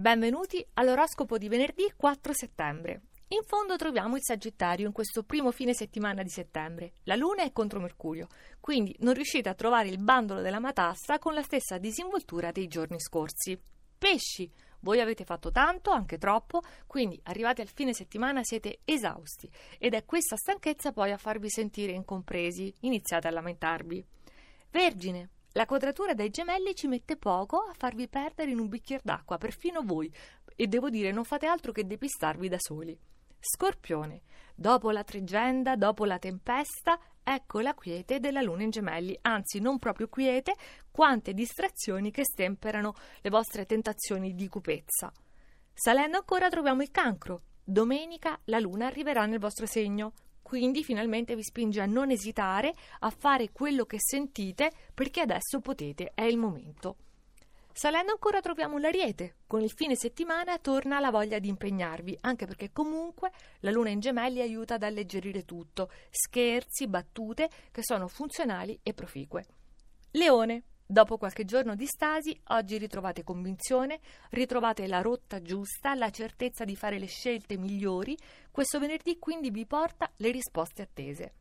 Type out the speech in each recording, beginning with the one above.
Benvenuti all'oroscopo di venerdì 4 settembre. In fondo troviamo il Sagittario in questo primo fine settimana di settembre. La Luna è contro Mercurio, quindi non riuscite a trovare il bandolo della matassa con la stessa disinvoltura dei giorni scorsi. Pesci! Voi avete fatto tanto, anche troppo, quindi arrivati al fine settimana siete esausti ed è questa stanchezza poi a farvi sentire incompresi. Iniziate a lamentarvi. Vergine! La quadratura dei gemelli ci mette poco a farvi perdere in un bicchiere d'acqua, perfino voi, e devo dire non fate altro che depistarvi da soli. Scorpione, dopo la tregenda, dopo la tempesta, ecco la quiete della luna in gemelli, anzi non proprio quiete, quante distrazioni che stemperano le vostre tentazioni di cupezza. Salendo ancora troviamo il cancro. Domenica la luna arriverà nel vostro segno, quindi finalmente vi spinge a non esitare, a fare quello che sentite, perché adesso potete, è il momento. Salendo ancora troviamo l'ariete. Con il fine settimana torna la voglia di impegnarvi, anche perché comunque la luna in gemelli aiuta ad alleggerire tutto, scherzi, battute che sono funzionali e proficue. Leone. Dopo qualche giorno di stasi, oggi ritrovate convinzione, ritrovate la rotta giusta, la certezza di fare le scelte migliori. Questo venerdì quindi vi porta le risposte attese.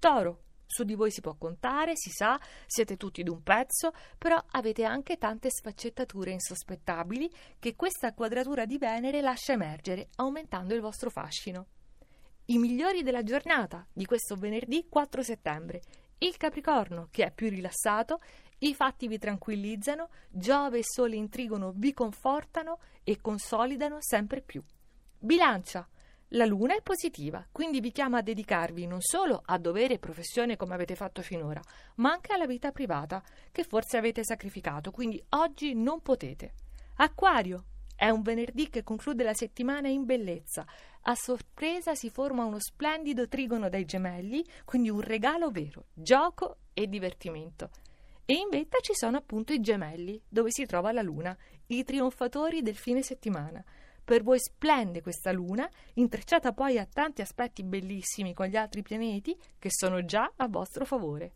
Toro. Su di voi si può contare, si sa, siete tutti d'un pezzo, però avete anche tante sfaccettature insospettabili che questa quadratura di Venere lascia emergere, aumentando il vostro fascino. I migliori della giornata di questo venerdì 4 settembre. Il Capricorno, che è più rilassato, i fatti vi tranquillizzano, Giove e Sole in trigono vi confortano e consolidano sempre più. Bilancia. La luna è positiva, quindi vi chiama a dedicarvi non solo a dovere e professione come avete fatto finora, ma anche alla vita privata, che forse avete sacrificato, quindi oggi non potete. Acquario. È un venerdì che conclude la settimana in bellezza. A sorpresa si forma uno splendido trigono dai gemelli, quindi un regalo vero, gioco e divertimento. E in vetta ci sono appunto i gemelli, dove si trova la luna, i trionfatori del fine settimana. Per voi splende questa luna, intrecciata poi a tanti aspetti bellissimi con gli altri pianeti che sono già a vostro favore.